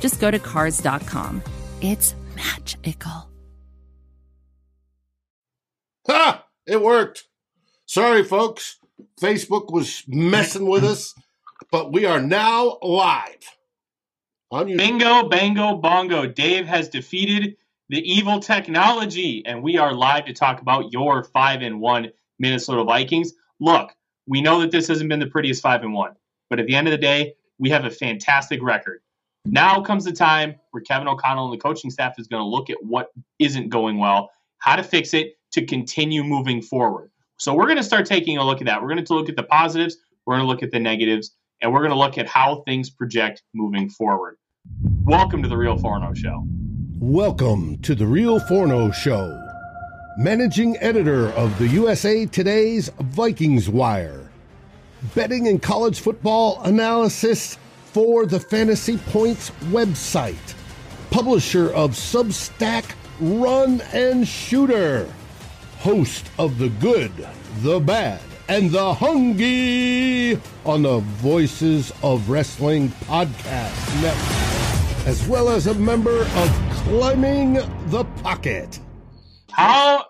just go to Cars.com. It's magical. Ha! It worked. Sorry, folks. Facebook was messing with us, but we are now live. On YouTube. Bingo, bango, bongo. Dave has defeated the evil technology, and we are live to talk about your five and one Minnesota Vikings. Look, we know that this hasn't been the prettiest five and one, but at the end of the day, we have a fantastic record. Now comes the time where Kevin O'Connell and the coaching staff is going to look at what isn't going well, how to fix it, to continue moving forward. So we're going to start taking a look at that. We're going to look at the positives, we're going to look at the negatives, and we're going to look at how things project moving forward. Welcome to the Real Forno Show. Welcome to the Real Forno Show. Managing editor of the USA Today's Vikings Wire. Betting and college football analysis for the Fantasy Points website. Publisher of Substack Run and Shooter host of The Good, the Bad, and the Hungry on the Voices of Wrestling Podcast Network, as well as a member of Climbing the Pocket. How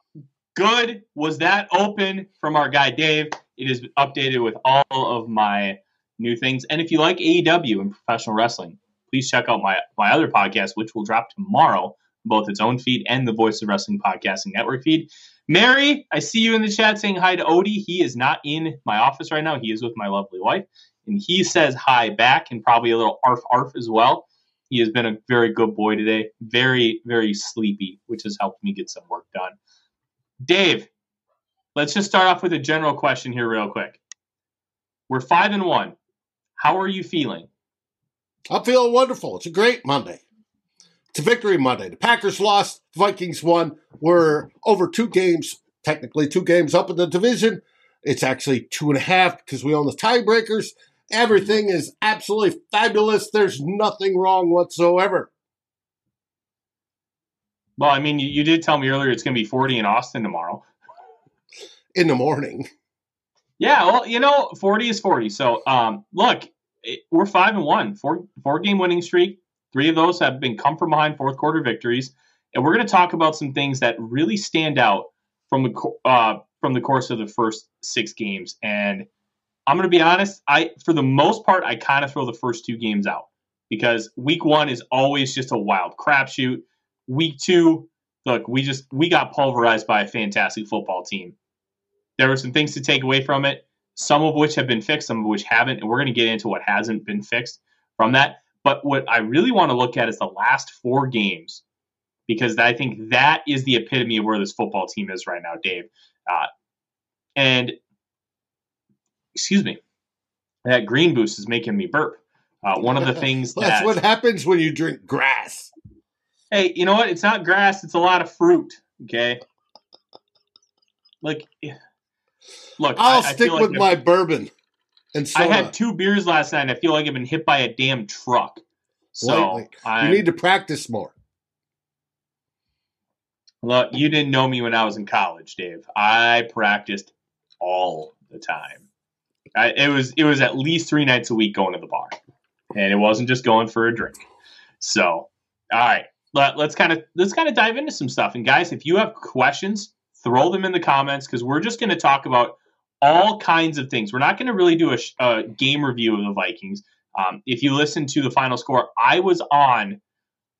good was that open from our guy Dave? It is updated with all of my new things. And if you like AEW and professional wrestling, please check out my, my other podcast, which will drop tomorrow, both its own feed and the Voice of Wrestling Podcasting Network feed. Mary, I see you in the chat saying hi to Odie. He is not in my office right now. He is with my lovely wife. And he says hi back and probably a little arf arf as well. He has been a very good boy today. Very, very sleepy, which has helped me get some work done. Dave, let's just start off with a general question here, real quick. We're five and one. How are you feeling? I'm feeling wonderful. It's a great Monday. It's a victory Monday. The Packers lost, Vikings won. We're over two games, technically two games up in the division. It's actually two and a half because we own the tiebreakers. Everything is absolutely fabulous. There's nothing wrong whatsoever. Well, I mean, you, you did tell me earlier it's going to be 40 in Austin tomorrow. In the morning. Yeah, well, you know, 40 is 40. So, um, look, it, we're five and one, four four game winning streak. Three of those have been come from behind fourth quarter victories, and we're going to talk about some things that really stand out from the uh, from the course of the first six games. And I'm going to be honest, I for the most part I kind of throw the first two games out because week one is always just a wild crapshoot. Week two, look, we just we got pulverized by a fantastic football team. There were some things to take away from it, some of which have been fixed, some of which haven't, and we're going to get into what hasn't been fixed from that. But what I really want to look at is the last four games because I think that is the epitome of where this football team is right now, Dave. Uh, and excuse me, that green boost is making me burp. Uh, one of the things that's that, what happens when you drink grass. Hey, you know what? It's not grass; it's a lot of fruit. Okay, like, look, I'll I, stick I with my bourbon. And I had two beers last night. and I feel like I've been hit by a damn truck. So you need to practice more. Look, you didn't know me when I was in college, Dave. I practiced all the time. I, it was it was at least three nights a week going to the bar, and it wasn't just going for a drink. So, all right, let, let's kind of let's kind of dive into some stuff. And guys, if you have questions, throw them in the comments because we're just going to talk about all kinds of things. We're not going to really do a, a, game review of the Vikings. Um, if you listen to the final score, I was on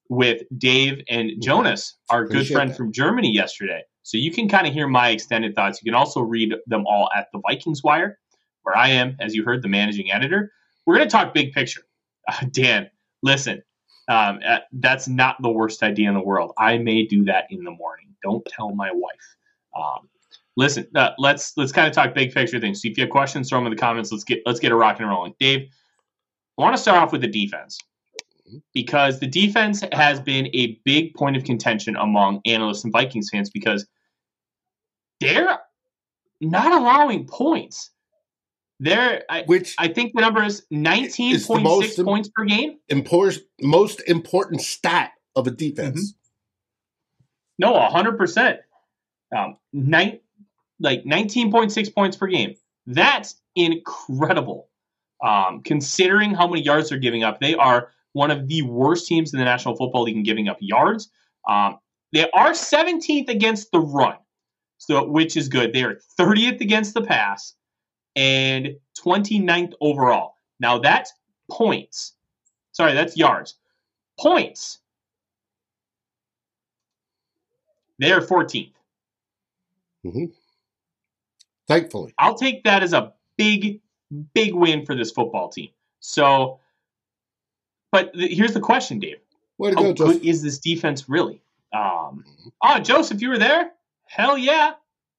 with Dave and Jonas, our good friend that. from Germany, yesterday. So you can kind of hear my extended thoughts. You can also read them all at the Vikings Wire, where I am, as you heard, the managing editor. We're going to talk big picture. Uh, Dan, listen, um, uh, that's not the worst idea in the world. I may do that in the morning. Don't tell my wife. Um, listen, uh, let's let's kind of talk big picture things. So if you have questions, throw them in the comments. Let's get let's get a rock and rolling. Dave, I want to start off with the defense. because the defense has been a big point of contention among analysts and Vikings fans because they're not allowing points. They're I, Which I think the number is nineteen point six It's the point most six im- points per game. impor- most important stat of a defense. No, hundred percent. Um, nine, like nineteen point six points per game. That's incredible. Um, considering how many yards they're giving up, they are one of the worst teams in the National Football League in giving up yards. Um, they are 17th against the run, so which is good. They are 30th against the pass and 29th overall. Now that's points. Sorry, that's yards. Points. They are 14th. Thankfully, I'll take that as a big, big win for this football team. So, but th- here's the question, Dave. way to How go, good is this defense really? Um, oh, Joseph, you were there? Hell yeah.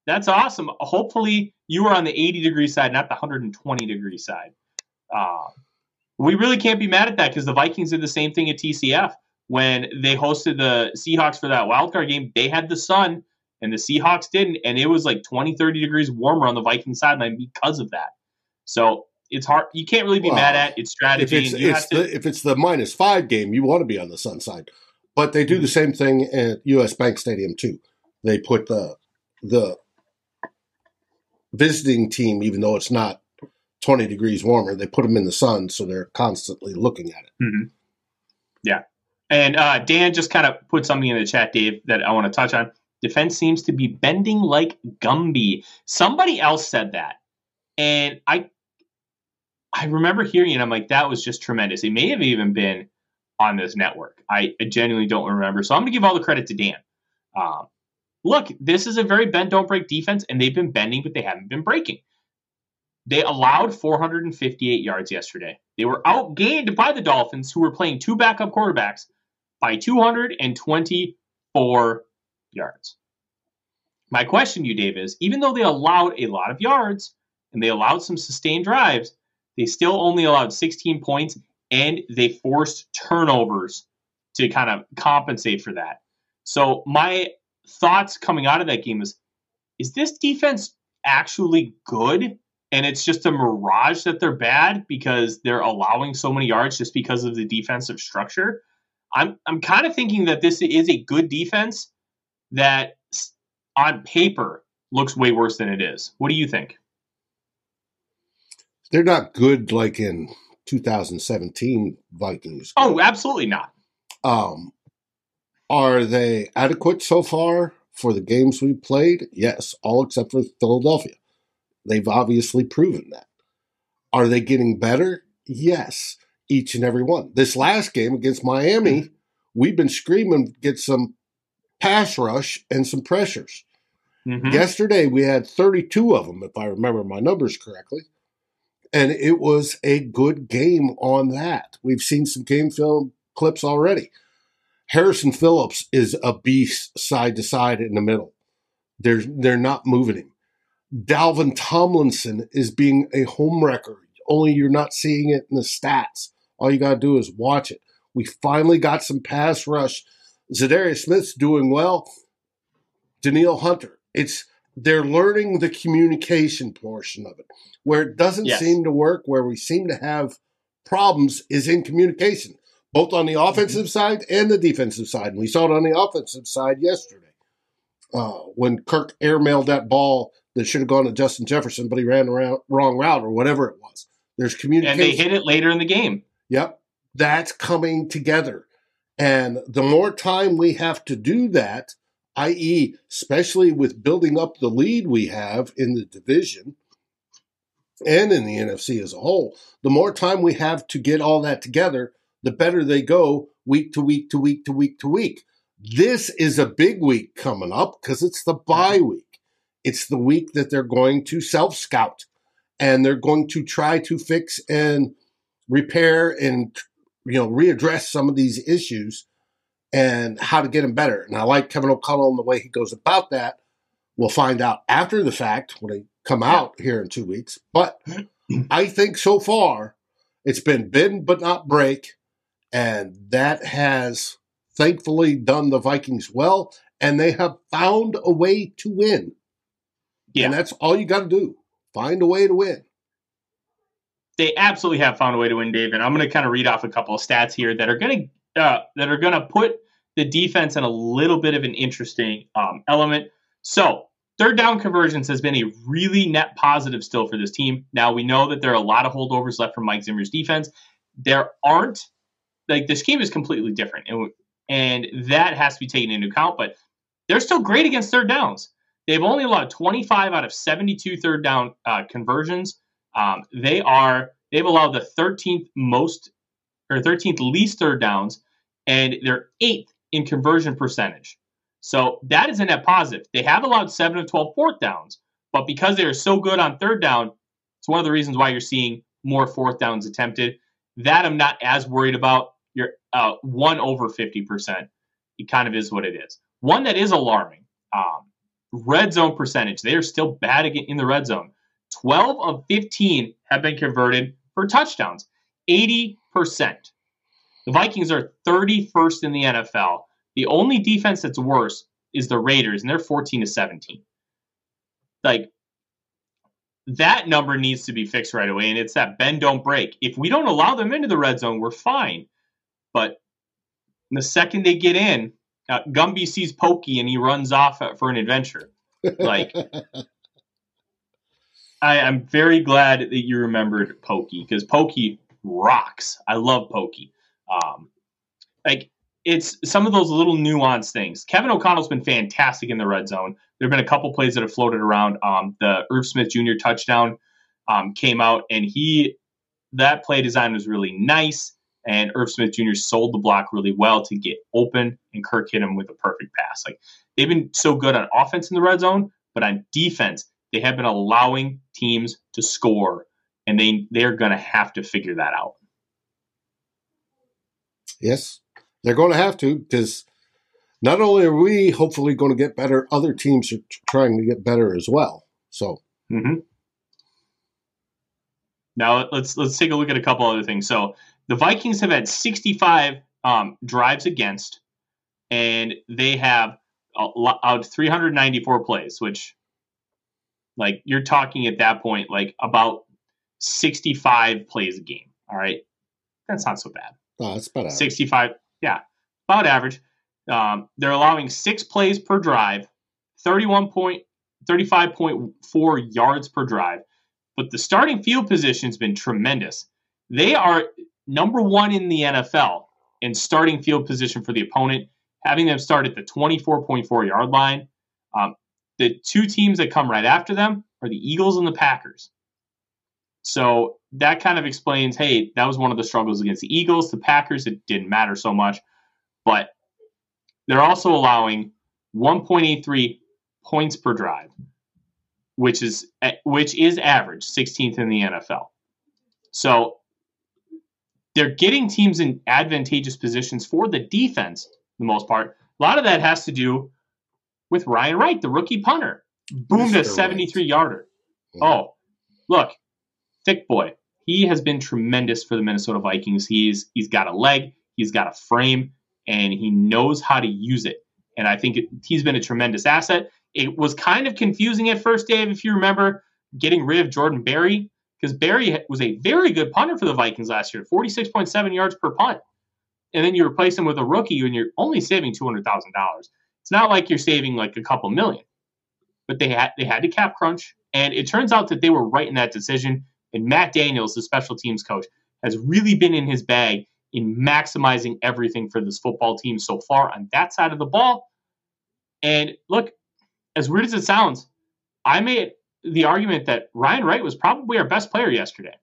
That's awesome. Hopefully, you were on the 80 degree side, not the 120 degree side. Um, we really can't be mad at that because the Vikings did the same thing at TCF when they hosted the Seahawks for that wild card game. They had the sun, and the Seahawks didn't, and it was like 20, 30 degrees warmer on the Viking sideline because of that. So it's hard. You can't really be Well, mad at its if strategy. it's, you it's to, the, if it's the minus five game, you want to be on the sun side. But they do the same thing at US Bank Stadium too. They put the the visiting team, even though it's not twenty degrees warmer, they put them in the sun, so they're constantly looking at it. Mhm. Yeah. And uh, Dan just kind of put something in the chat, Dave, that I want to touch on. Defense seems to be bending like Gumby. Somebody else said that. And I I remember hearing it. I'm like, that was just tremendous. It may have even been on this network. I genuinely don't remember. So I'm going to give all the credit to Dan. Um, look, this is a very bend, don't break defense, and they've been bending, but they haven't been breaking. They allowed 458 yards yesterday. They were outgained by the Dolphins, who were playing two backup quarterbacks, by 224 yards. My question to you, Dave, is even though they allowed a lot of yards and they allowed some sustained drives, they still only allowed 16 points and they forced turnovers to kind of compensate for that. So my thoughts coming out of that game is is this defense actually good and it's just a mirage that they're bad because they're allowing so many yards just because of the defensive structure? I'm I'm kind of thinking that this is a good defense that on paper looks way worse than it is. What do you think? They're not good like in 2017 Vikings. Oh, absolutely not. Um, are they adequate so far for the games we played? Yes, all except for Philadelphia. They've obviously proven that. Are they getting better? Yes, each and every one. This last game against Miami, we've been screaming get some pass rush and some pressures. Mhm. Yesterday we had 32 of them, if I remember my numbers correctly. And it was a good game on that. We've seen some game film clips already. Harrison Phillips is a beast side to side in the middle. They're, they're not moving him. Dalvin Tomlinson is being a home wrecker, only you're not seeing it in the stats. All you got to do is watch it. We finally got some pass rush. Za'Darius Smith's doing well. Danielle Hunter. It's they're learning the communication portion of it. Where it doesn't Yes. seem to work, where we seem to have problems, is in communication, both on the offensive side and the defensive side. And we saw it on the offensive side yesterday. Uh, when Kirk airmailed that ball that should have gone to Justin Jefferson, but he ran around wrong route or whatever it was. There's communication. And they hit it later in the game. Yep. That's coming together. And the more time we have to do that, i.e., especially with building up the lead we have in the division and in the NFC as a whole, the more time we have to get all that together, the better they go week to week to week to week to week. This is a big week coming up because it's the mm-hmm. bye week. It's the week that they're going to self scout and they're going to try to fix and repair and you know readdress some of these issues and how to get them better. And I like Kevin O'Connell and the way he goes about that. We'll find out after the fact when they come out here in two weeks. But I think so far it's been bend but not break, And that has thankfully done the Vikings well, and they have found a way to win. Yeah. And that's all you got to do find a way to win. They absolutely have found a way to win, Dave. And I'm going to kind of read off a couple of stats here that are going to uh, that are going to put the defense in a little bit of an interesting um, element. So third down conversions has been a really net positive still for this team. Now we know that there are a lot of holdovers left from Mike Zimmer's defense. There aren't like the scheme is completely different, and and that has to be taken into account. But they're still great against third downs. They've only allowed 25 out of 72 third down uh, conversions. Um, they are they've allowed the 13th most or 13th least third downs, and they're eighth in conversion percentage. So that is a net positive. They have allowed seven of 12 fourth downs, but because they are so good on third down, it's one of the reasons why you're seeing more fourth downs attempted. That I'm not as worried about. You're uh, one over 50%. It kind of is what it is. One that is alarming um, red zone percentage. They are still bad in the red zone. 12 of 15 have been converted for touchdowns, 80%. The Vikings are 31st in the NFL. The only defense that's worse is the Raiders, and they're 14 to 17. Like, that number needs to be fixed right away, and it's that bend don't break. If we don't allow them into the red zone, we're fine. But the second they get in, uh, Gumby sees Pokey and he runs off for an adventure. Like, I, am very glad that you remembered Pokey because Pokey rocks. I love Pokey. Um, like it's some of those little nuanced things. Kevin O'Connell's been fantastic in the red zone. There have been a couple plays that have floated around. Um, the Irv Smith Jr. touchdown um, came out, and he that play design was really nice. And Irv Smith Jr. sold the block really well to get open, and Kirk hit him with a perfect pass. Like they've been so good on offense in the red zone, but on defense, they have been allowing teams to score, and they they're going to have to figure that out. Yes, they're going to have to because not only are we hopefully going to get better, other teams are trying to get better as well. So. Mm-hmm. Now let's let's take a look at a couple other things. So the Vikings have had 65 um, drives against, and they have out 394 plays, which, like, you're talking at that point like about 65 plays a game. All right, that's not so bad. Oh, that's about 65. Yeah, about average. Um, they're allowing six plays per drive, 31 point, 35.4 yards per drive. But the starting field position has been tremendous. They are number one in the NFL in starting field position for the opponent, having them start at the 24.4 yard line. Um, the two teams that come right after them are the Eagles and the Packers. So that kind of explains hey, that was one of the struggles against the Eagles. The Packers, it didn't matter so much. But they're also allowing 1.83 points per drive, which is which is average, 16th in the NFL. So they're getting teams in advantageous positions for the defense, the most part. A lot of that has to do with Ryan Wright, the rookie punter. Boomed a 73 yarder. Yeah. Oh, look, thick boy. He has been tremendous for the Minnesota Vikings. He's he's got a leg, he's got a frame, and he knows how to use it. And I think it, he's been a tremendous asset. It was kind of confusing at first, Dave, if you remember getting rid of Jordan Berry because Berry was a very good punter for the Vikings last year, 46.7 yards per punt. And then you replace him with a rookie and you're only saving $200,000. It's not like you're saving like a couple million. But they had they had to cap crunch and it turns out that they were right in that decision and Matt Daniels, the special teams coach, has really been in his bag in maximizing everything for this football team so far on that side of the ball. And look, as weird as it sounds, I made the argument that Ryan Wright was probably our best player yesterday.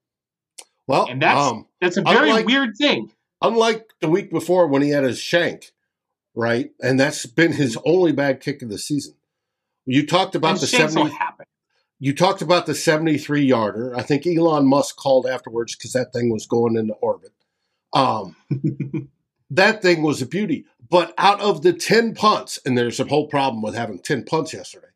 Well, and that's um, that's a very unlike, weird thing. Unlike the week before when he had his shank, right? And that's been his only bad kick of the season. You talked about and the seventy. You talked about the seventy-three yarder. I think Elon Musk called afterwards because that thing was going into orbit. Um, that thing was a beauty. But out of the ten punts, and there's a whole problem with having ten punts yesterday.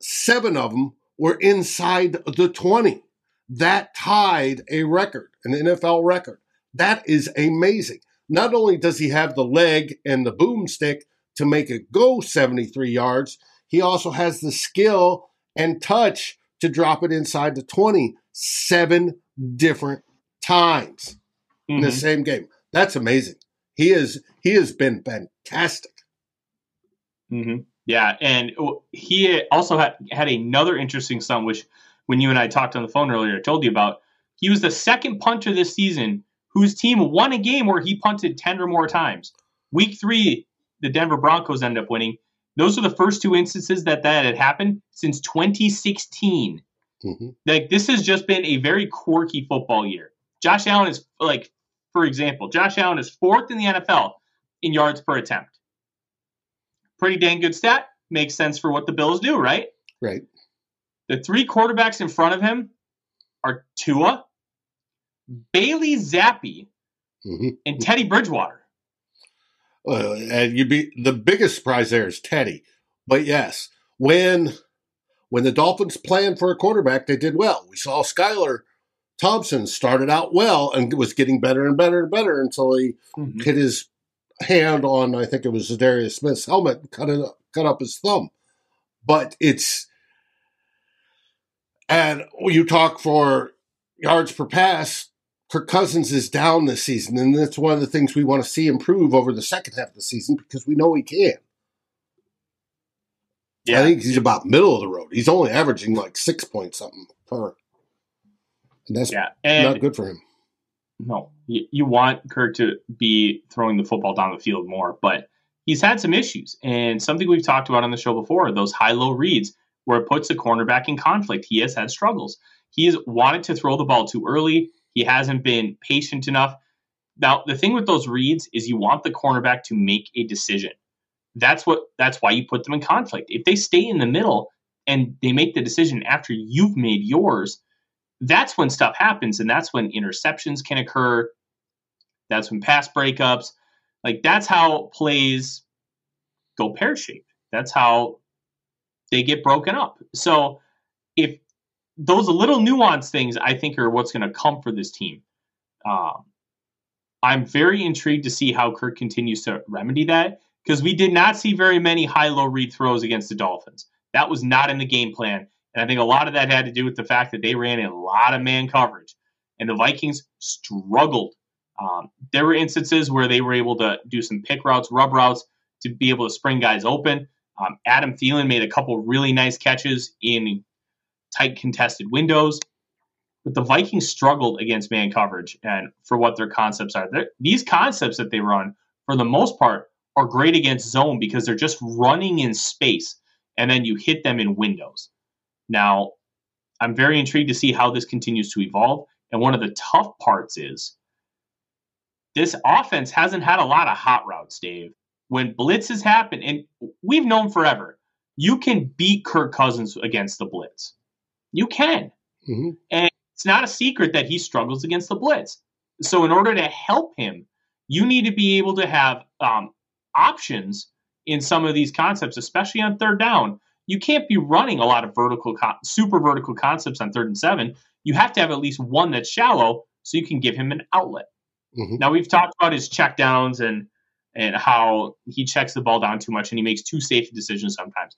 Seven of them were inside the 20. That tied a record, an NFL record. That is amazing. Not only does he have the leg and the boomstick to make it go 73 yards, he also has the skill and touch to drop it inside the 20 seven different times mm-hmm. in the mm-hmm. same game. That's amazing. He is he has been fantastic. Mm-hmm. Yeah, and he also had had another interesting son, which when you and I talked on the phone earlier, I told you about. He was the second punter this season whose team won a game where he punted ten or more times. Week three, the Denver Broncos ended up winning. Those are the first two instances that that had happened since 2016. Mm-hmm. Like this has just been a very quirky football year. Josh Allen is like, for example, Josh Allen is fourth in the NFL in yards per attempt. Pretty dang good stat. Makes sense for what the Bills do, right? Right. The three quarterbacks in front of him are Tua, Bailey Zappe, mm-hmm. and Teddy Bridgewater. Uh, and you'd be the biggest surprise there is Teddy. But yes, when when the Dolphins planned for a quarterback, they did well. We saw Skylar Thompson started out well and was getting better and better and better until he mm-hmm. hit his hand on, I think it was Darius Smith's helmet, and cut it, cut up his thumb. But it's, and you talk for yards per pass, Kirk Cousins is down this season, and that's one of the things we want to see improve over the second half of the season because we know he can. Yeah. I think he's about middle of the road. He's only averaging like six points something per. And that's yeah. and not good for him. No, you, you want Kirk to be throwing the football down the field more, but he's had some issues. And something we've talked about on the show before those high low reads where it puts the cornerback in conflict. He has had struggles. He has wanted to throw the ball too early. He hasn't been patient enough. Now, the thing with those reads is you want the cornerback to make a decision that's what that's why you put them in conflict. If they stay in the middle and they make the decision after you've made yours, that's when stuff happens and that's when interceptions can occur. That's when pass breakups, like that's how plays go pear shaped. That's how they get broken up. So if those little nuanced things, I think, are what's going to come for this team. Um, I'm very intrigued to see how Kirk continues to remedy that because we did not see very many high low read throws against the Dolphins. That was not in the game plan. And I think a lot of that had to do with the fact that they ran a lot of man coverage and the Vikings struggled. Um, there were instances where they were able to do some pick routes, rub routes to be able to spring guys open. Um, Adam Thielen made a couple really nice catches in tight contested windows. But the Vikings struggled against man coverage and for what their concepts are. They're, these concepts that they run, for the most part, are great against zone because they're just running in space and then you hit them in windows. Now, I'm very intrigued to see how this continues to evolve. And one of the tough parts is this offense hasn't had a lot of hot routes, Dave. When blitzes happen, and we've known forever, you can beat Kirk Cousins against the blitz. You can. Mm-hmm. And it's not a secret that he struggles against the blitz. So, in order to help him, you need to be able to have um, options in some of these concepts, especially on third down. You can't be running a lot of vertical, super vertical concepts on third and seven. You have to have at least one that's shallow so you can give him an outlet. Mm-hmm. Now we've talked about his check downs and and how he checks the ball down too much and he makes too safe decisions sometimes.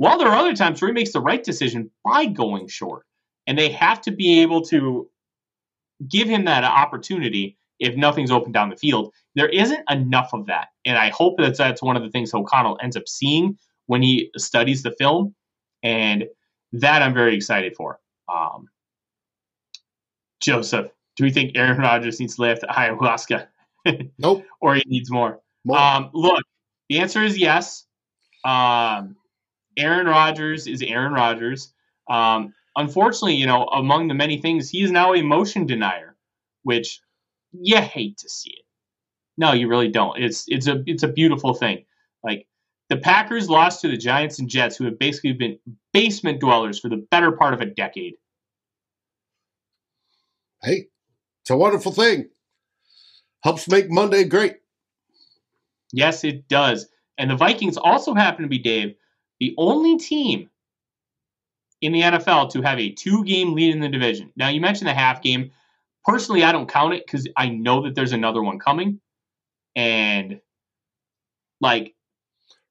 While there are other times where he makes the right decision by going short, and they have to be able to give him that opportunity if nothing's open down the field. There isn't enough of that. And I hope that that's one of the things O'Connell ends up seeing when he studies the film. And that I'm very excited for. Um, Joseph, do we think Aaron Rodgers needs to lay ayahuasca? Nope. or he needs more? more. Um, look, the answer is yes. Um, Aaron Rodgers is Aaron Rodgers. Um, unfortunately, you know, among the many things, he is now a motion denier, which you hate to see it. No, you really don't. It's it's a it's a beautiful thing. Like the Packers lost to the Giants and Jets, who have basically been basement dwellers for the better part of a decade. Hey, it's a wonderful thing. Helps make Monday great. Yes, it does. And the Vikings also happen to be, Dave, the only team in the NFL to have a two game lead in the division. Now, you mentioned the half game. personally, I don't count it because I know that there's another one coming, and like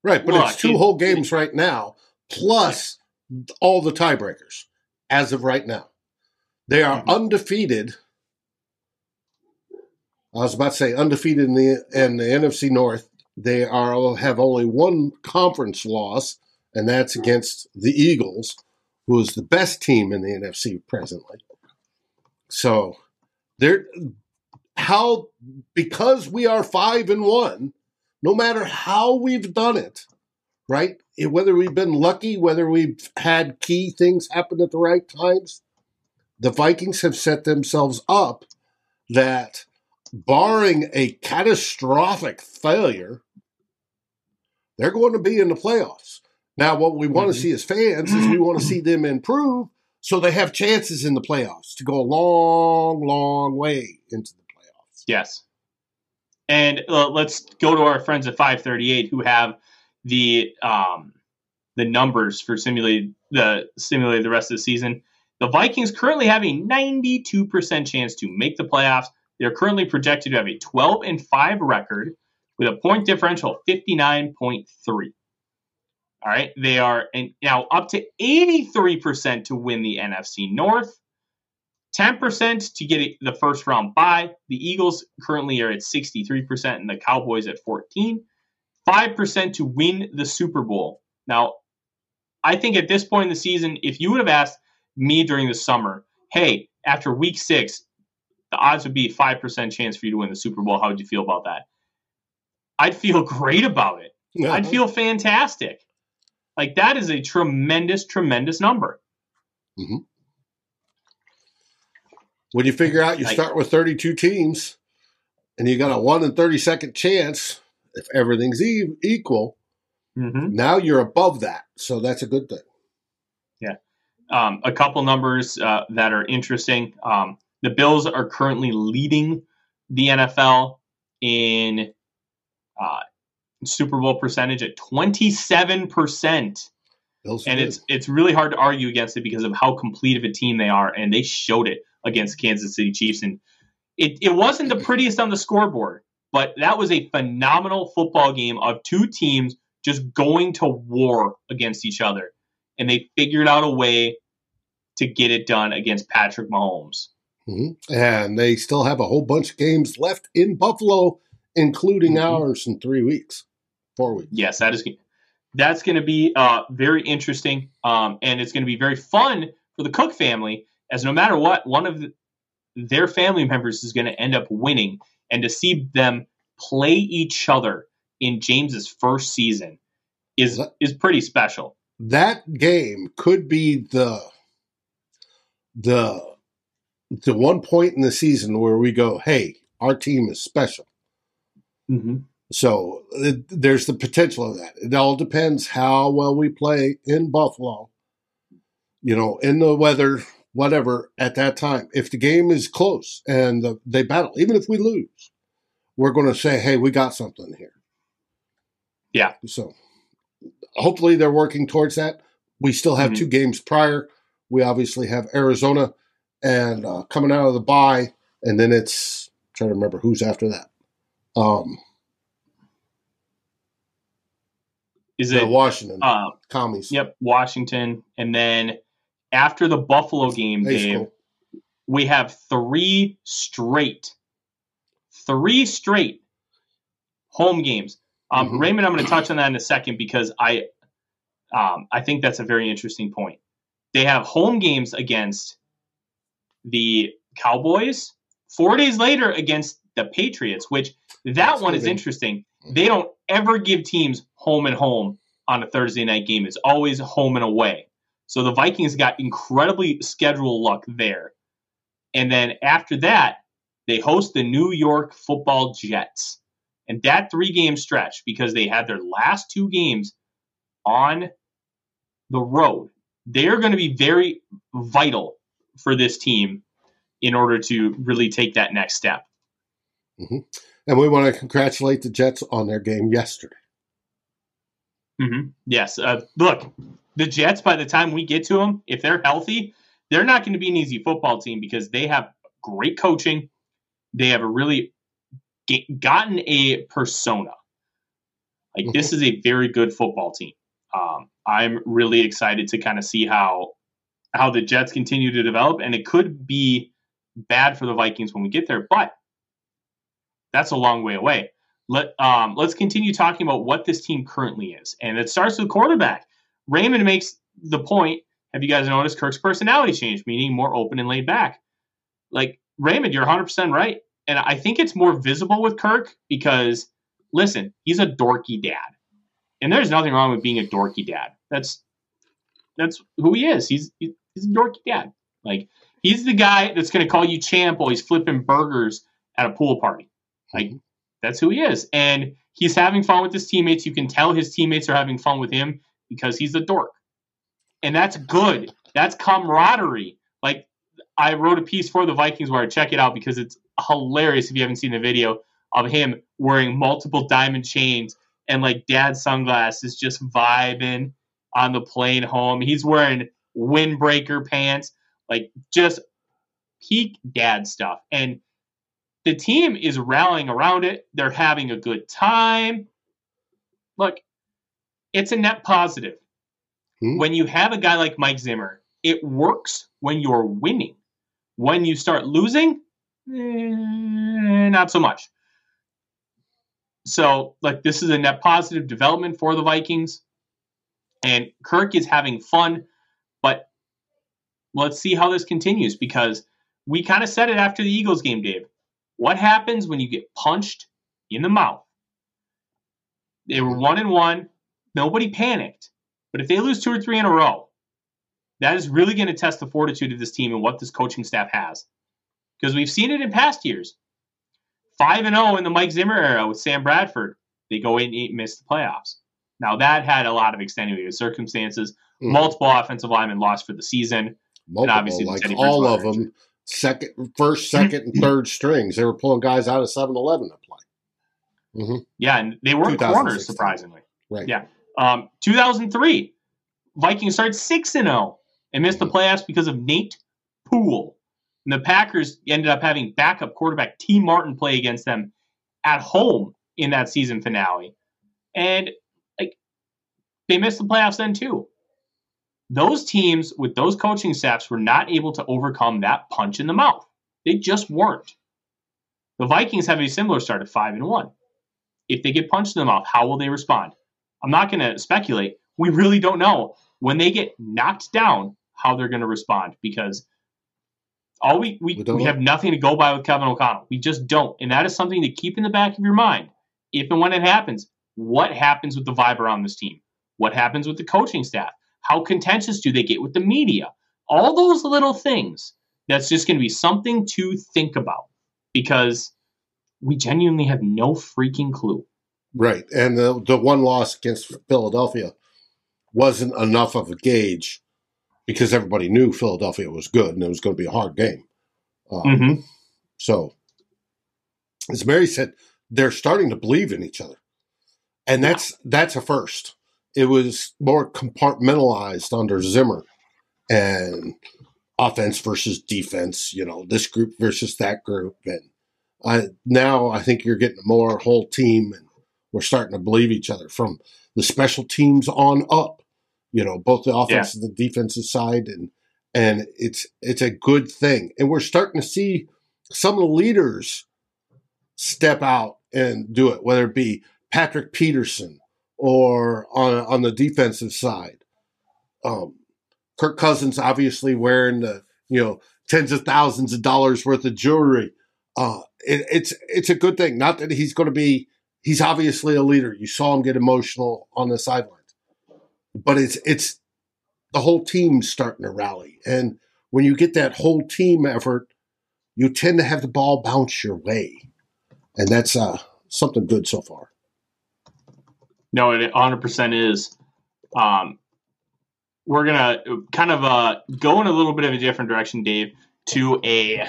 right, but look, it's two it, whole games it, right now, plus all the tiebreakers as of right now. They are mm-hmm. undefeated. I was about to say undefeated in the in the NFC North. They are have only one conference loss, and that's against the Eagles, who is the best team in the NFC presently. So there how because we are five and one, no matter how we've done it, right? Whether we've been lucky, whether we've had key things happen at the right times, the Vikings have set themselves up that barring a catastrophic failure, they're going to be in the playoffs. Now, what we want to mm-hmm. see as fans is we want to see them improve so they have chances in the playoffs to go a long, long way into the playoffs. Yes. And uh, let's go to our friends at 538 who have the um, the numbers for simulated the simulated the rest of the season. The Vikings currently have a 92% chance to make the playoffs. They're currently projected to have a 12 and 5 record with a point differential of 59.3. All right, they are now up to 83% to win the NFC North, 10% to get the first round bye. The Eagles currently are at 63% and the Cowboys at 14. 5% to win the Super Bowl. Now, I think at this point in the season, if you would have asked me during the summer, hey, after week six, the odds would be 5% chance for you to win the Super Bowl. How would you feel about that? I'd feel great about it. Yeah. I'd feel fantastic. Like that is a tremendous, tremendous number. Mm-hmm. When you figure out you like, start with 32 teams and you got a 1 in 32nd chance if everything's e- equal, mm-hmm. now you're above that. So that's a good thing. Yeah. Um, a couple numbers uh, that are interesting. Um, the Bills are currently leading the NFL in uh, Super Bowl percentage at 27%. Bills and it's it's really hard to argue against it because of how complete of a team they are, and they showed it against Kansas City Chiefs. And it, it wasn't the prettiest on the scoreboard, but that was a phenomenal football game of two teams just going to war against each other. And they figured out a way to get it done against Patrick Mahomes. Mm-hmm. And they still have a whole bunch of games left in Buffalo, including mm-hmm. ours in three weeks, four weeks. Yes, that is that's going to be uh, very interesting, um, and it's going to be very fun for the Cook family, as no matter what, one of the, their family members is going to end up winning, and to see them play each other in James's first season is that, is pretty special. That game could be the the the one point in the season where we go, "Hey, our team is special." Mm-hmm. So it, there's the potential of that. It all depends how well we play in Buffalo. You know, in the weather, whatever at that time. If the game is close and the, they battle, even if we lose, we're going to say, "Hey, we got something here." Yeah. So hopefully they're working towards that. We still have mm-hmm. two games prior. We obviously have Arizona and uh, coming out of the bye, and then it's I'm trying to remember who's after that. Um, is it Washington? Uh, commies. Yep, Washington, and then after the Buffalo game, Dave, we have three straight, three straight home games. Um, mm-hmm. Raymond, I'm going to touch on that in a second because I, um, I think that's a very interesting point. They have home games against the Cowboys. Four days later against the Patriots, which that that's one is interesting. Mm-hmm. They don't ever give teams home and home on a Thursday night game. It's always home and away. So the Vikings got incredibly schedule luck there. And then after that, they host the New York Football Jets. And that three game stretch, because they had their last two games on the road, they're going to be very vital for this team in order to really take that next step. Mm-hmm. And we want to congratulate the Jets on their game yesterday. Mm-hmm. Yes. Uh, look, the Jets, by the time we get to them, if they're healthy, they're not going to be an easy football team because they have great coaching. They have a really gotten a persona. Like mm-hmm. this is a very good football team. Um, I'm really excited to kind of see how how the Jets continue to develop, and it could be bad for the Vikings when we get there, but that's a long way away. Let um, let's continue talking about what this team currently is, and it starts with quarterback. Raymond makes the point. Have you guys noticed Kirk's personality change, meaning more open and laid back? Like Raymond, you're 100 percent right, and I think it's more visible with Kirk because listen, he's a dorky dad, and there's nothing wrong with being a dorky dad. That's that's who he is. He's he's a dorky dad. Like he's the guy that's going to call you champ while he's flipping burgers at a pool party. Like mm-hmm. that's who he is, and he's having fun with his teammates. You can tell his teammates are having fun with him because he's a dork, and that's good. That's camaraderie. Like I wrote a piece for the Vikings where I check it out because it's hilarious if you haven't seen the video of him wearing multiple diamond chains and like dad sunglasses, just vibing on the plane home. He's wearing windbreaker pants, like just peak dad stuff. And the team is rallying around it. They're having a good time. Look, it's a net positive. Hmm? When you have a guy like Mike Zimmer, it works when you're winning. When you start losing, eh, not so much. So, like, this is a net positive development for the Vikings. And Kirk is having fun, but let's see how this continues because we kind of said it after the Eagles game, Dave. What happens when you get punched in the mouth? They were one and one. Nobody panicked. But if they lose two or three in a row, that is really going to test the fortitude of this team and what this coaching staff has. Because we've seen it in past years. 5 and 0 in the Mike Zimmer era with Sam Bradford. They go in and miss the playoffs. Now that had a lot of extenuating circumstances. Mm. Multiple offensive linemen lost for the season. Multiple, and obviously like all of them, second, first, second, and third strings. They were pulling guys out of 7-Eleven to play. Mm-hmm. Yeah, and they weren't corners surprisingly. Right. Yeah. Um, 2003, Vikings started six and zero oh and missed the mm-hmm. playoffs because of Nate Poole. And the Packers ended up having backup quarterback Tee Martin play against them at home in that season finale. And like they missed the playoffs then too. Those teams with those coaching staffs were not able to overcome that punch in the mouth. They just weren't. The Vikings have a similar start at 5 and 1. If they get punched in the mouth, how will they respond? I'm not going to speculate. We really don't know when they get knocked down how they're going to respond because all we we, we, we have nothing to go by with Kevin O'Connell. We just don't, and that is something to keep in the back of your mind. If and when it happens, what happens with the vibe around this team? What happens with the coaching staff? How contentious do they get with the media? All those little things. That's just going to be something to think about because we genuinely have no freaking clue. Right, and the the one loss against Philadelphia wasn't enough of a gauge because everybody knew Philadelphia was good and it was going to be a hard game. Um, mm-hmm. So, as Mary said, they're starting to believe in each other, and that's that's a first. It was more compartmentalized under Zimmer, and offense versus defense. You know, this group versus that group, and I, now I think you're getting a more whole team, and we're starting to believe each other from the special teams on up you know, both the offensive yeah. and the defensive side, and and it's it's a good thing. And we're starting to see some of the leaders step out and do it, whether it be Patrick Peterson or on on the defensive side. Um, Kirk Cousins obviously wearing the you know tens of thousands of dollars worth of jewelry. Uh, it, it's it's a good thing. Not that he's going to be. He's obviously a leader. You saw him get emotional on the sideline but it's it's the whole team starting to rally. And when you get that whole team effort, you tend to have the ball bounce your way, and that's uh, something good so far. No, it 100% is. Um, we're gonna kind of uh, go in a little bit of a different direction, Dave, to a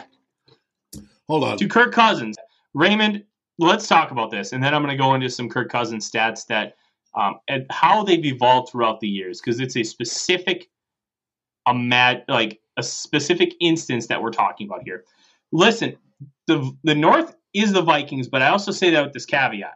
hold on to Kirk Cousins. Raymond, let's talk about this, and then I'm going to go into some Kirk Cousins stats that um, and how they've evolved throughout the years because it's a specific a mad like a specific instance that we're talking about here. listen, the the North is the Vikings, but I also say that with this caveat.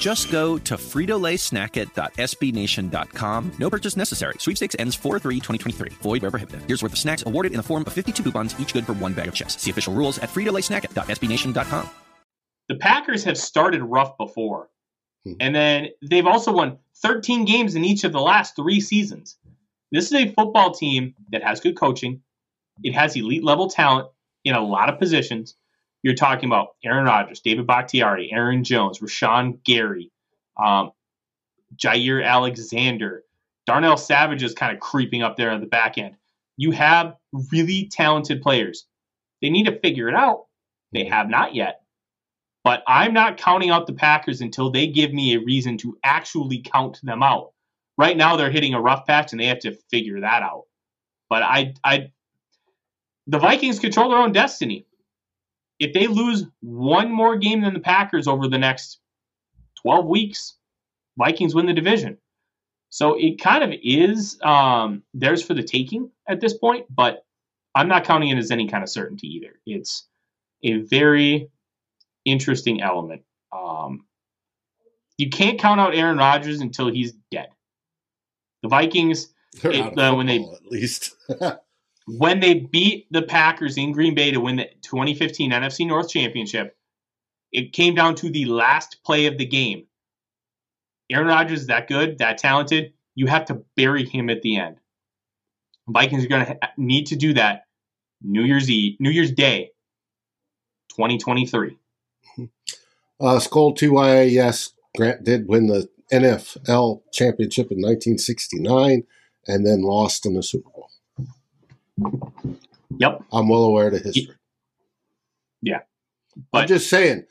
Just go to fritolaysnackit.sbnation.com. No purchase necessary. Sweepstakes ends 4-3-2023. Void where prohibited. Here's worth of snacks awarded in the form of 52 coupons, each good for one bag of chips. See official rules at fritolaysnackit.sbnation.com. The Packers have started rough before. Hmm. And then they've also won 13 games in each of the last three seasons. This is a football team that has good coaching. It has elite level talent in a lot of positions. You're talking about Aaron Rodgers, David Bakhtiari, Aaron Jones, Rashan Gary, um, Jaire Alexander, Darnell Savage is kind of creeping up there on the back end. You have really talented players. They need to figure it out. They have not yet. But I'm not counting out the Packers until they give me a reason to actually count them out. Right now they're hitting a rough patch and they have to figure that out. But I I the Vikings control their own destiny. If they lose one more game than the Packers over the next 12 weeks, Vikings win the division. So it kind of is um, theirs for the taking at this point, but I'm not counting it as any kind of certainty either. It's a very interesting element. Um, you can't count out Aaron Rodgers until he's dead. The Vikings, it- uh, when they at least. when they beat the Packers in Green Bay to win the 2015 NFC North Championship, it came down to the last play of the game. Aaron Rodgers is that good, that talented. You have to bury him at the end. Vikings are going to need to do that New Year's Eve, New Year's Day, 2023. Uh, Skull 2YA, yes, Grant did win the NFL championship in 1969 and then lost in the Super Bowl. Yep, I'm well aware of the history. Yeah. I'm just saying,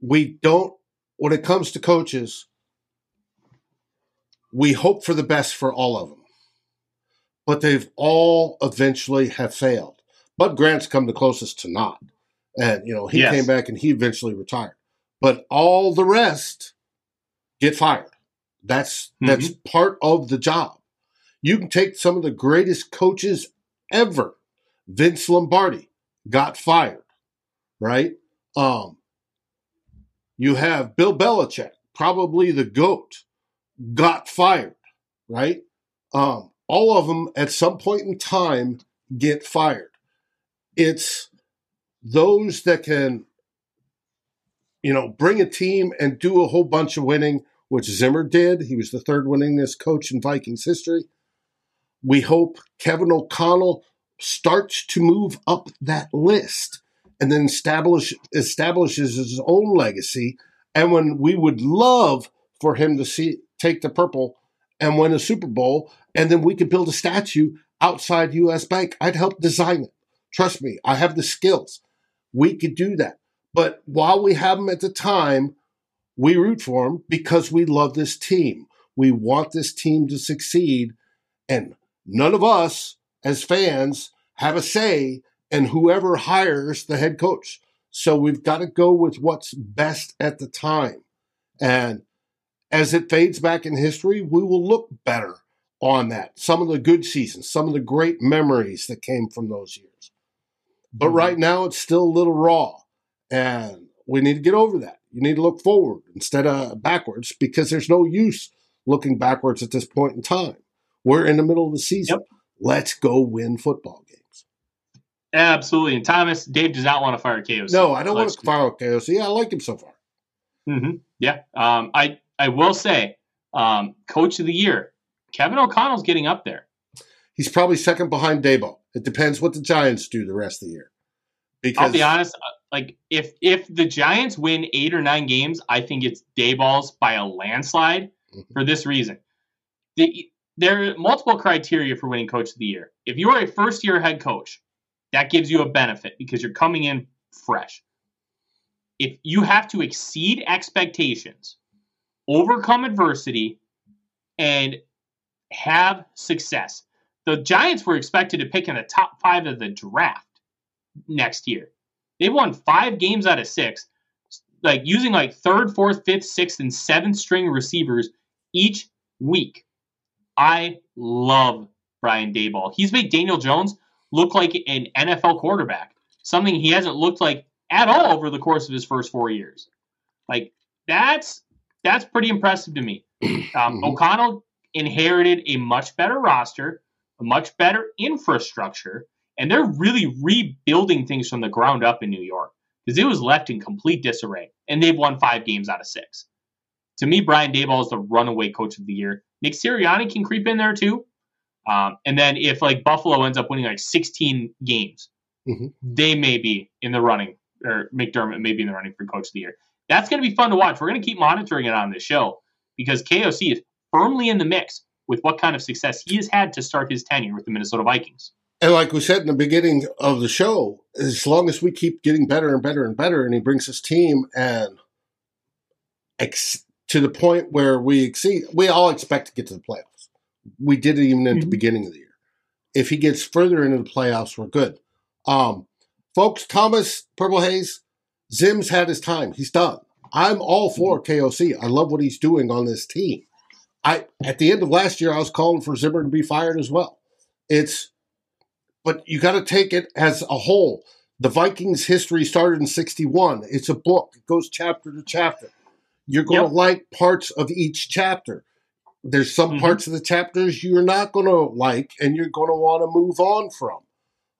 we don't, when it comes to coaches, we hope for the best for all of them. But they've all eventually have failed. But Grant's come the closest to not. And, you know, he Yes. came back and he eventually retired. But all the rest get fired. That's that's mm-hmm. part of the job. You can take some of the greatest coaches ever. Vince Lombardi got fired, right? Um, you have Bill Belichick, probably the GOAT, got fired, right? Um, all of them at some point in time get fired. It's those that can, you know, bring a team and do a whole bunch of winning, which Zimmer did. He was the third winningest coach in Vikings history. We hope Kevin O'Connell starts to move up that list and then establish establishes his own legacy. And when we would love for him to see take the purple and win a Super Bowl, and then we could build a statue outside US Bank. I'd help design it. Trust me, I have the skills. We could do that. But while we have him at the time, we root for him because we love this team. We want this team to succeed. And none of us as fans have a say in whoever hires the head coach. So we've got to go with what's best at the time. And as it fades back in history, we will look better on that. Some of the good seasons, some of the great memories that came from those years. But mm-hmm. right now, it's still a little raw. And we need to get over that. You need to look forward instead of backwards because there's no use looking backwards at this point in time. We're in the middle of the season. Yep. Let's go win football games. Absolutely. And Thomas, Dave does not want to fire KOC. No, I don't Let's want to fire KOC. I like him so far. Mm-hmm. Yeah. Um, I I will say, um, coach of the year, Kevin O'Connell's getting up there. He's probably second behind Daboll. It depends what the Giants do the rest of the year. Because I'll be honest, uh, like if if the Giants win eight or nine games, I think it's Daboll's by a landslide mm-hmm. for this reason. The, there are multiple criteria for winning coach of the year. If you are a first year head coach, that gives you a benefit because you're coming in fresh. If you have to exceed expectations, overcome adversity, and have success. The Giants were expected to pick in the top five of the draft next year. They've won five games out of six, like using like third, fourth, fifth, sixth, and seventh string receivers each week. I love Brian Daboll. He's made Daniel Jones look like an NFL quarterback, something he hasn't looked like at all over the course of his first four years. Like that's that's pretty impressive to me. Um, mm-hmm. O'Connell inherited a much better roster, a much better infrastructure, and they're really rebuilding things from the ground up in New York because it was left in complete disarray, and they've won five games out of six. To me, Brian Daboll is the runaway coach of the year. Nick Sirianni can creep in there too. Um, and then if like Buffalo ends up winning like 16 games, mm-hmm. they may be in the running, or McDermott may be in the running for coach of the year. That's going to be fun to watch. We're going to keep monitoring it on this show because KOC is firmly in the mix with what kind of success he has had to start his tenure with the Minnesota Vikings. And like we said in the beginning of the show, as long as we keep getting better and better and better, and he brings his team and ex- to the point where we exceed, we all expect to get to the playoffs. We did it even at mm-hmm. the beginning of the year. If he gets further into the playoffs, we're good. Um, folks, Thomas Purple Haze, Zim's had his time. He's done. I'm all for mm-hmm. KOC. I love what he's doing on this team. I at the end of last year, I was calling for Zimmer to be fired as well. It's, but you got to take it as a whole. The Vikings' history started in '61. It's a book. It goes chapter to chapter. You're going yep. to like parts of each chapter. There's some mm-hmm. parts of the chapters you're not going to like, and you're going to want to move on from.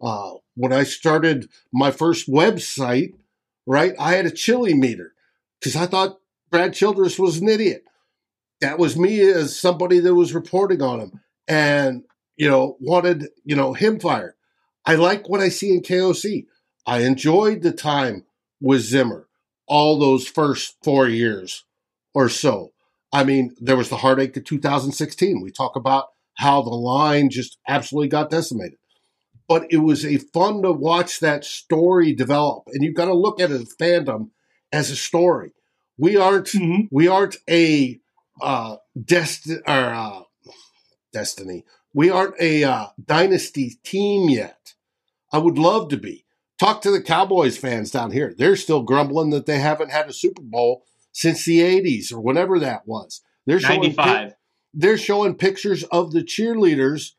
Uh, when I started my first website, right, I had a chili meter because I thought Brad Childress was an idiot. That was me as somebody that was reporting on him and, you know, wanted, you know, him fired. I like what I see in KOC. I enjoyed the time with Zimmer all those first four years or so. I mean, there was the heartache of 2016. We talk about how the line just absolutely got decimated. But it was a fun to watch that story develop. And you've got to look at it as fandom as a story. We aren't mm-hmm. we aren't a uh destiny or uh, destiny. We aren't a uh, dynasty team yet. I would love to be. Talk to the Cowboys fans down here. They're still grumbling that they haven't had a Super Bowl since the 80s or whatever that was. They're showing 95. they're showing pictures of the cheerleaders,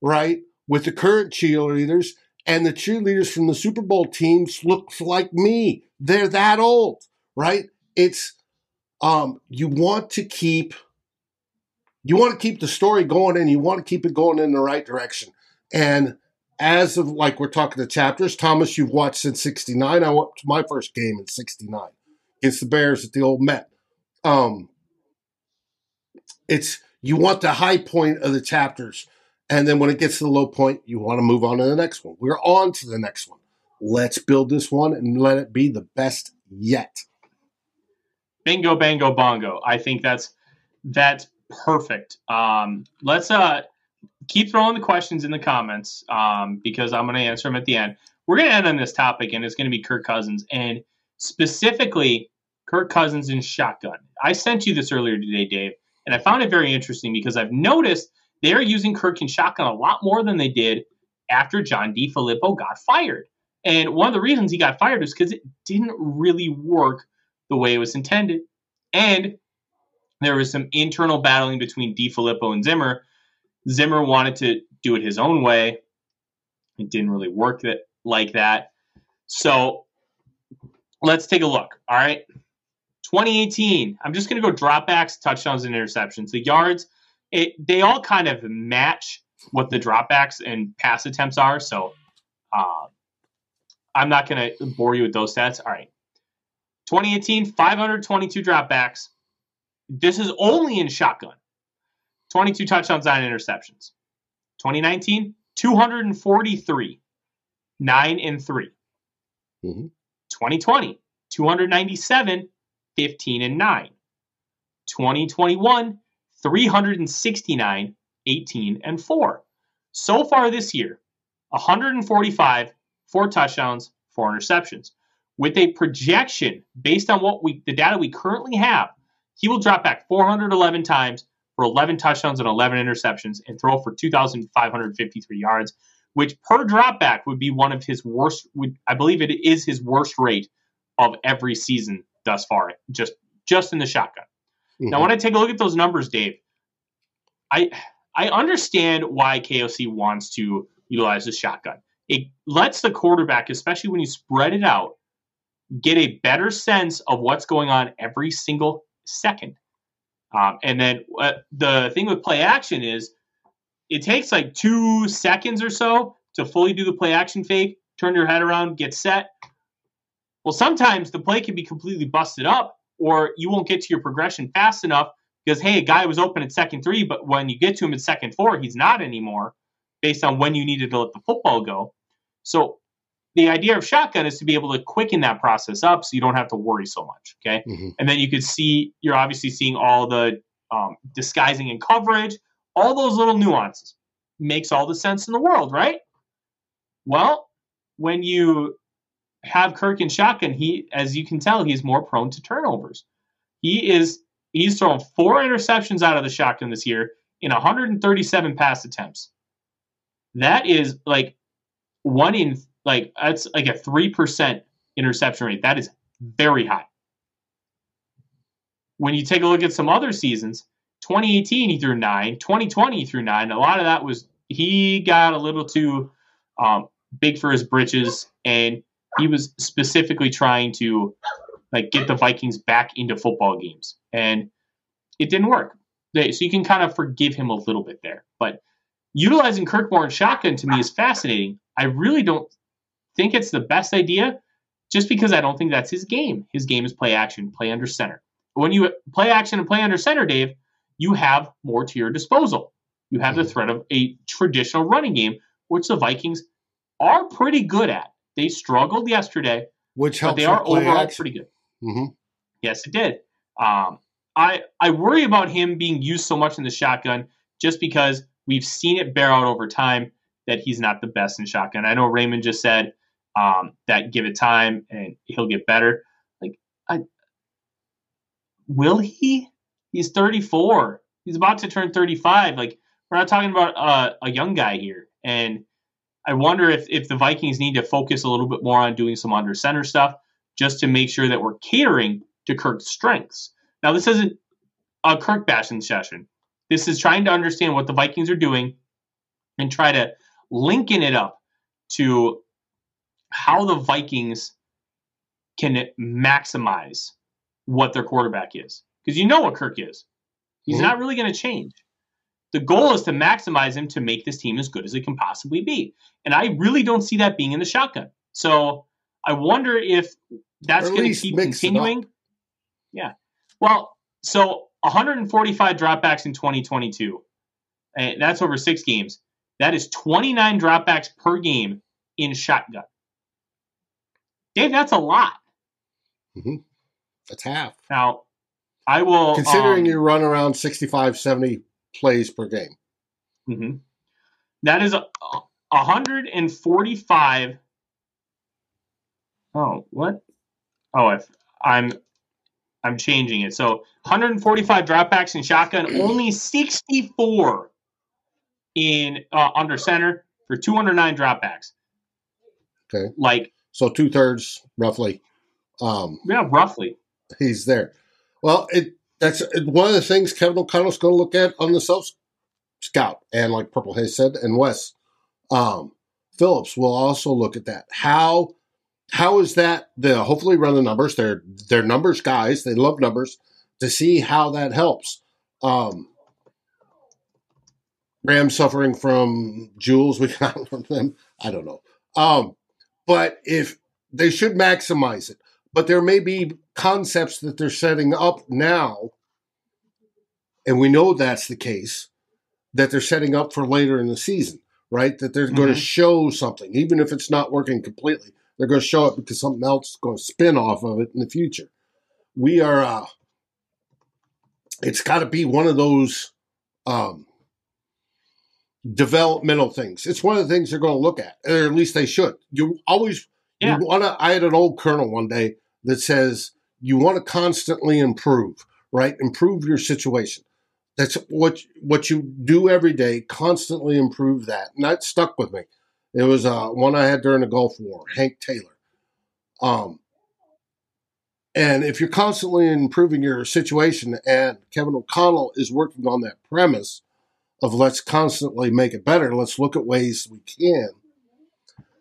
right, with the current cheerleaders and the cheerleaders from the Super Bowl teams look like me. They're that old, right? It's um you want to keep you want to keep the story going and you want to keep it going in the right direction. And as of like we're talking the chapters, Thomas, you've watched since '69. I went to my first game in '69 against the Bears at the old Met. Um, it's you want the high point of the chapters, and then when it gets to the low point, you want to move on to the next one. We're on to the next one. Let's build this one and let it be the best yet. Bingo, bango, bongo. I think that's that's perfect. Um, let's uh keep throwing the questions in the comments um, because I'm going to answer them at the end. We're going to end on this topic, and it's going to be Kirk Cousins and specifically Kirk Cousins in shotgun. I sent you this earlier today, Dave, and I found it very interesting because I've noticed they are using Kirk in shotgun a lot more than they did after John DeFilippo got fired. And one of the reasons he got fired is because it didn't really work the way it was intended. And there was some internal battling between D. Filippo and Zimmer Zimmer wanted to do it his own way. It didn't really work that, like that. So let's take a look. All right. 2018, I'm just going to go dropbacks, touchdowns, and interceptions. The yards, it, they all kind of match what the dropbacks and pass attempts are. So uh, I'm not going to bore you with those stats. All right. 2018, 522 dropbacks. This is only in shotgun. 22 touchdowns, nine interceptions. 2019, 243, nine and 3 Mhm. 2020, 297, 15 and 9. 2021, 369, 18 and 4. So far this year, 145, four touchdowns, four interceptions. With a projection based on what we the data we currently have, he will drop back 411 times for 11 touchdowns and 11 interceptions and throw for 2,553 yards, which per dropback would be one of his worst. Would I believe it is his worst rate of every season thus far, just just in the shotgun. Now, mm-hmm. when I take a look at those numbers, Dave, I I understand why KOC wants to utilize the shotgun. It lets the quarterback, especially when you spread it out, get a better sense of what's going on every single second. Um, and then uh, the thing with play action is it takes like two seconds or so to fully do the play action fake, turn your head around, get set. Well, sometimes the play can be completely busted up, or you won't get to your progression fast enough because, hey, a guy was open at second three, but when you get to him at second four, he's not anymore based on when you needed to let the football go. So the idea of shotgun is to be able to quicken that process up so you don't have to worry so much. Okay. Mhm. And then you could see, you're obviously seeing all the um, disguising and coverage, all those little nuances. Makes all the sense in the world, right? Well, when you have Kirk in shotgun, he, as you can tell, he's more prone to turnovers. He is, he's thrown four interceptions out of the shotgun this year in 137 pass attempts. That is like one in, like, that's like a 3% interception rate. That is very high. When you take a look at some other seasons, 2018 he threw nine, 2020 he threw nine. A lot of that was he got a little too um, big for his britches, and he was specifically trying to like get the Vikings back into football games, and it didn't work. They, so you can kind of forgive him a little bit there, but utilizing Kirk Moore and shotgun to me is fascinating. I really don't think it's the best idea, just because I don't think that's his game. His game is play action, play under center. When you play action and play under center, Dave, you have more to your disposal. You have the threat of a traditional running game, which the Vikings are pretty good at. They struggled yesterday, Which but they are overall action. pretty good. Mhm. Yes, it did. Um, I I worry about him being used so much in the shotgun just because we've seen it bear out over time that he's not the best in shotgun. I know Raymond just said um, that give it time and he'll get better. Like, I will he? He's 34. He's about to turn 35. Like, we're not talking about uh, a young guy here. And I wonder if if the Vikings need to focus a little bit more on doing some under center stuff just to make sure that we're catering to Kirk's strengths. Now, this isn't a Kirk bashing session. This is trying to understand what the Vikings are doing and try to linking it up to how the Vikings can maximize what their quarterback is. Because you know what Kirk is. He's Mhm. not really going to change. The goal is to maximize him to make this team as good as it can possibly be. And I really don't see that being in the shotgun. So I wonder if that's going to keep mix it up. continuing. Yeah. Well, so 145 dropbacks in 2022. And that's over six games. That is 29 dropbacks per game in shotgun. Dave, that's a lot. That's half. Now, I will. Considering um, you run around 65, 70 plays per game. Mhm. That is a, a 145. Oh, what? Oh, if I'm I'm changing it. So 145 dropbacks in shotgun, only 64 in uh, under center for 209 dropbacks. Okay. Like, So two thirds, roughly. Um, yeah, roughly. he's there. Well, it that's one of the things Kevin O'Connell's going to look at on the self scout, and like Purple Haze said, and Wes um, Phillips will also look at that. How how is that? The hopefully run the numbers. They're they're numbers guys. They love numbers to see how that helps. Um, Ram suffering from jewels we got from them. I don't know. Um, but if they should maximize it. But there may be concepts that they're setting up now, and we know that's the case, that they're setting up for later in the season, right? That they're mm-hmm. going to show something, even if it's not working completely. They're going to show it because something else is going to spin off of it in the future. We are, uh, it's got to be one of those um, developmental things. It's one of the things they're going to look at, or at least they should. You always, yeah. you want to, I had an old colonel one day that says, you want to constantly improve, right? Improve your situation. That's what what you do every day. Constantly improve that, and that stuck with me. It was uh, one I had during the Gulf War, Hank Taylor. Um, and if you're constantly improving your situation, and Kevin O'Connell is working on that premise of let's constantly make it better, let's look at ways we can.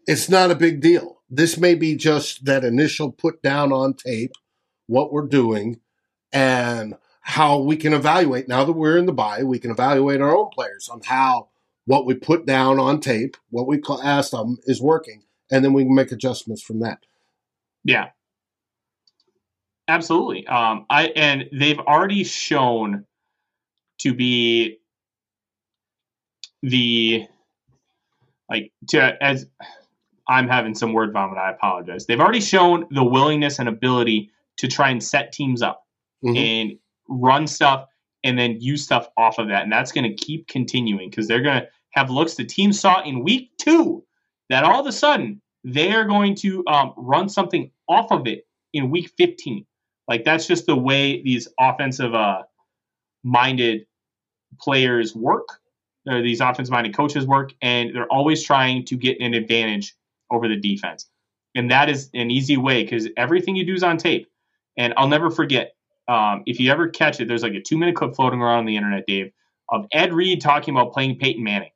It's not a big deal. This may be just that initial put down on tape what we're doing and how we can evaluate now that we're in the bye, we can evaluate our own players on how what we put down on tape, what we asked them is working, and then we can make adjustments from that. Yeah, absolutely. Um, I and they've already shown to be the like to as I'm having some word vomit. I apologize. They've already shown the willingness and ability to try and set teams up mm-hmm. and run stuff and then use stuff off of that. And that's going to keep continuing because they're going to have looks the team saw in week two that all of a sudden they are going to um, run something off of it in week 15. Like that's just the way these offensive uh, minded players work, or these offensive minded coaches work, and they're always trying to get an advantage over the defense. And that is an easy way because everything you do is on tape. And I'll never forget um, if you ever catch it, there's like a two minute clip floating around on the internet, Dave, of Ed Reed talking about playing Peyton Manning.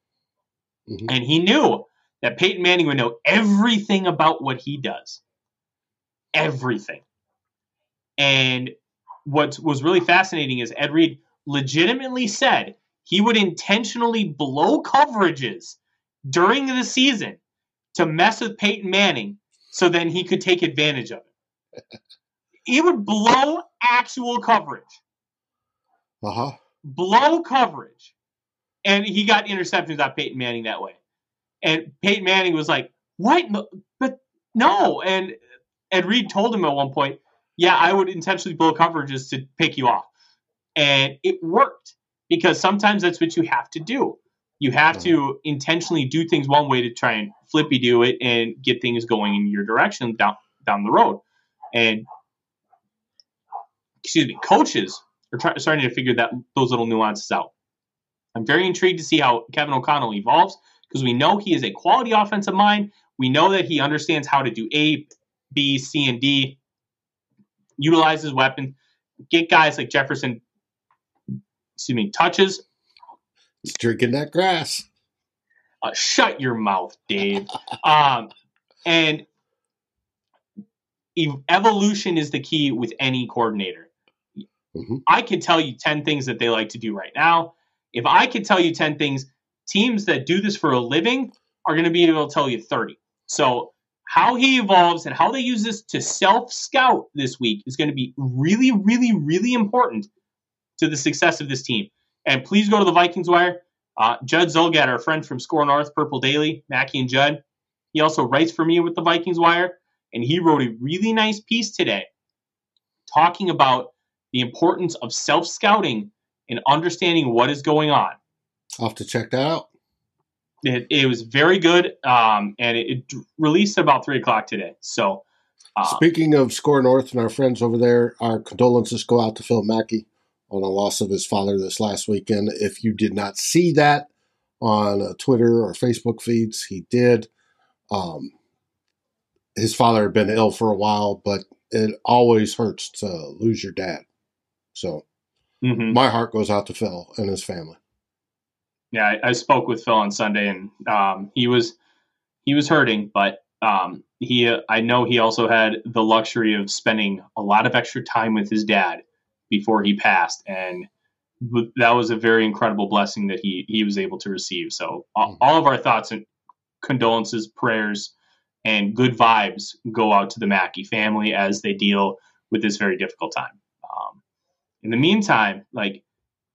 Mm-hmm. And he knew that Peyton Manning would know everything about what he does. Everything. And what was really fascinating is Ed Reed legitimately said he would intentionally blow coverages during the season to mess with Peyton Manning so then he could take advantage of it. he would blow actual coverage. Uh huh. Blow coverage. And he got interceptions off Peyton Manning that way. And Peyton Manning was like, What? But no. And Ed Reed told him at one point, Yeah, I would intentionally blow coverages to pick you off. And it worked because sometimes that's what you have to do. You have to intentionally do things one way to try and flippy do it and get things going in your direction down down the road. And excuse me, coaches are try, starting to figure that those little nuances out. I'm very intrigued to see how Kevin O'Connell evolves because we know he is a quality offensive mind. We know that he understands how to do A, B, C, and D, utilize his weapon, get guys like Jefferson, excuse me, touches. He's drinking that grass. Uh, shut your mouth, Dave. um, and evolution is the key with any coordinator. Mm-hmm. I could tell you 10 things that they like to do right now. If I could tell you 10 things, teams that do this for a living are going to be able to tell you 30. So, how he evolves and how they use this to self scout this week is going to be really, really, really important to the success of this team. And please go to the Vikings Wire. Uh, Judd Zulgad, our friend from SKOR North, Purple Daily, Mackey and Judd, he also writes for me with the Vikings Wire. And he wrote a really nice piece today talking about the importance of self scouting and understanding what is going on. I'll have to check that out. It, it was very good, um, and it, it, released at about three o'clock today. So, uh, speaking of SKOR North and our friends over there, our condolences go out to Phil Mackey on the loss of his father this last weekend. If you did not see that on uh, Twitter or Facebook feeds, he did. Um, his father had been ill for a while, but it always hurts to lose your dad. So mm-hmm. my heart goes out to Phil and his family. Yeah, I, I spoke with Phil on Sunday, and um, he was he was hurting, but um, he I know he also had the luxury of spending a lot of extra time with his dad before he passed, and that was a very incredible blessing that he he was able to receive. So all, mm-hmm. all of our thoughts and condolences, prayers and good vibes go out to the Mackey family as they deal with this very difficult time. Um, in the meantime, like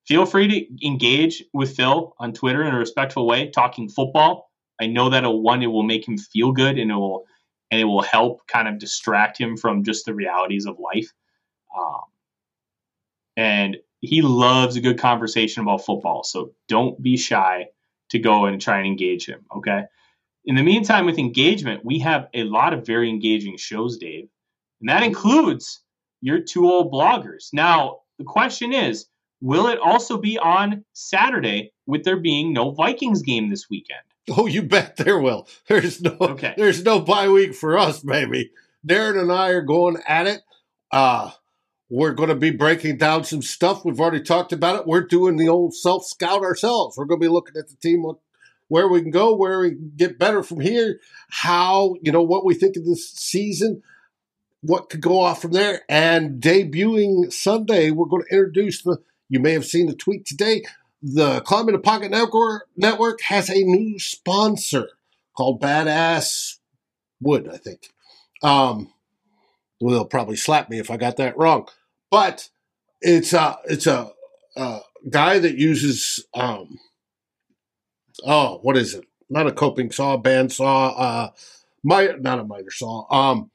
feel free to engage with Phil on Twitter in a respectful way, talking football. I know that will one, it will make him feel good and it will and it will help kind of distract him from just the realities of life. Um, and he loves a good conversation about football. So don't be shy to go and try and engage him. Okay. In the meantime, with engagement, we have a lot of very engaging shows, Dave. And that includes your two old bloggers. Now, the question is, will it also be on Saturday with there being no Vikings game this weekend? Oh, you bet there will. There's no okay. there's no bye week for us, baby. Darren and I are going at it. Uh we're going to be breaking down some stuff. We've already talked about it. We're doing the old self scout ourselves. We're going to be looking at the team, where we can go, where we can get better from here, how, you know, what we think of this season, what could go off from there. And debuting Sunday, we're going to introduce the, you may have seen the tweet today, the in the Pocket Network, Network has a new sponsor called Badass Wood, I think. Um, well, they'll probably slap me if I got that wrong. But it's a it's a, a guy that uses um oh what is it? Not a coping saw, band saw, uh, my not a miter saw. Um,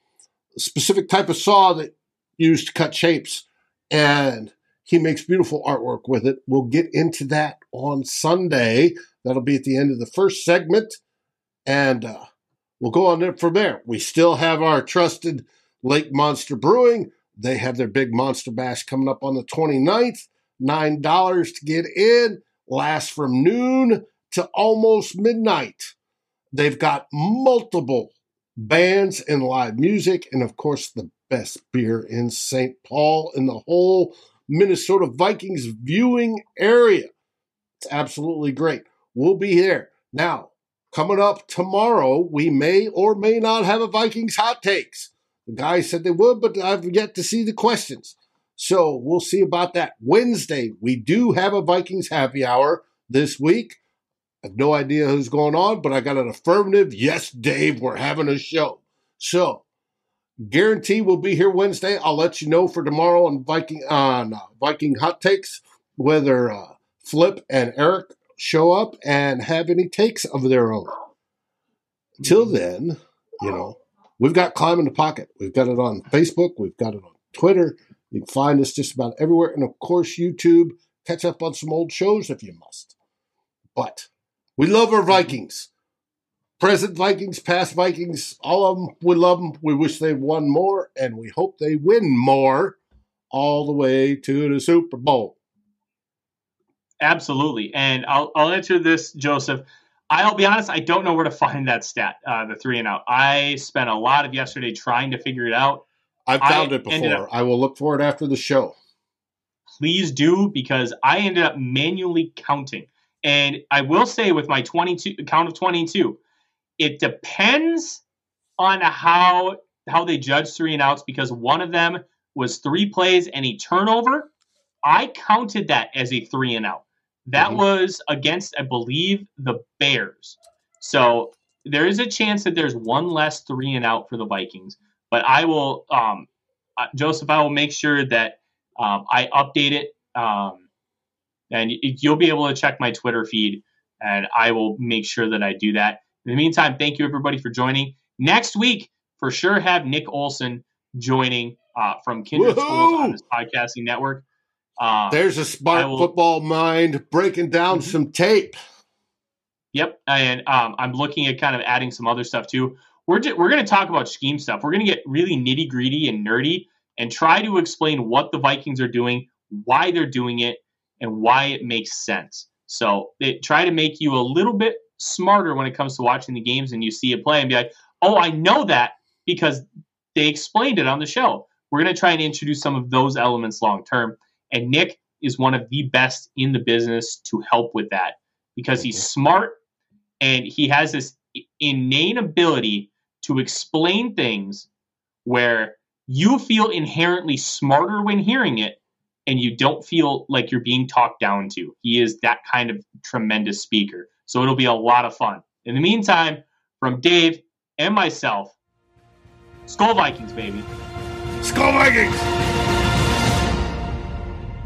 specific type of saw that used to cut shapes, and he makes beautiful artwork with it. We'll get into that on Sunday. That'll be at the end of the first segment, and uh, we'll go on from there. We still have our trusted Lake Monster Brewing. They have their big Monster Bash coming up on the 29th. $9 to get in, lasts from noon to almost midnight. They've got multiple bands and live music, and of course, the best beer in St. Paul in the whole Minnesota Vikings viewing area. It's absolutely great. We'll be here. Now, coming up tomorrow, we may or may not have a Vikings hot takes. The guys said they would, but I've yet to see the questions. So we'll see about that. Wednesday, we do have a Vikings happy hour this week. I have no idea who's going on, but I got an affirmative. Yes, Dave, we're having a show. So guarantee we'll be here Wednesday. I'll let you know for tomorrow on Viking on uh, Viking hot takes whether uh, Flip and Eric show up and have any takes of their own. Till then, you know, We've got Climb in the Pocket. We've got it on Facebook. We've got it on Twitter. You can find us just about everywhere. And of course, YouTube. Catch up on some old shows if you must. But we love our Vikings. Present Vikings, past Vikings, all of them, we love them. We wish they won more, and we hope they win more all the way to the Super Bowl. Absolutely. And I'll, I'll answer this, Joseph. I'll be honest, I don't know where to find that stat, uh, the three and out. I spent a lot of yesterday trying to figure it out. I've found I it before. Up, I will look for it after the show. Please do, because I ended up manually counting. And I will say with my 22 count of 22, it depends on how how they judge three and outs because one of them was three plays and a turnover. I counted that as a three and out. That mm-hmm. was against, I believe, the Bears. So there is a chance that there's one less three and out for the Vikings. But I will, um, uh, Joseph, I will make sure that um, I update it. Um, and you'll be able to check my Twitter feed, and I will make sure that I do that. In the meantime, thank you everybody for joining. Next week, for sure, have Nick Olson joining uh, from Kindred Woo-hoo! Schools on this podcasting network. Uh, There's a smart will, football mind breaking down mm-hmm. some tape. Yep, and um, I'm looking at kind of adding some other stuff too. We're just, we're going to talk about scheme stuff. We're going to get really nitty gritty and nerdy and try to explain what the Vikings are doing, why they're doing it, and why it makes sense. So they try to make you a little bit smarter when it comes to watching the games and you see a play and be like, oh, I know that because they explained it on the show. We're going to try and introduce some of those elements long term. And Nick is one of the best in the business to help with that because he's mm-hmm. smart and he has this innate ability to explain things where you feel inherently smarter when hearing it and you don't feel like you're being talked down to. He is that kind of tremendous speaker. So it'll be a lot of fun. In the meantime, from Dave and myself. Skol Vikings, baby. Skol Vikings!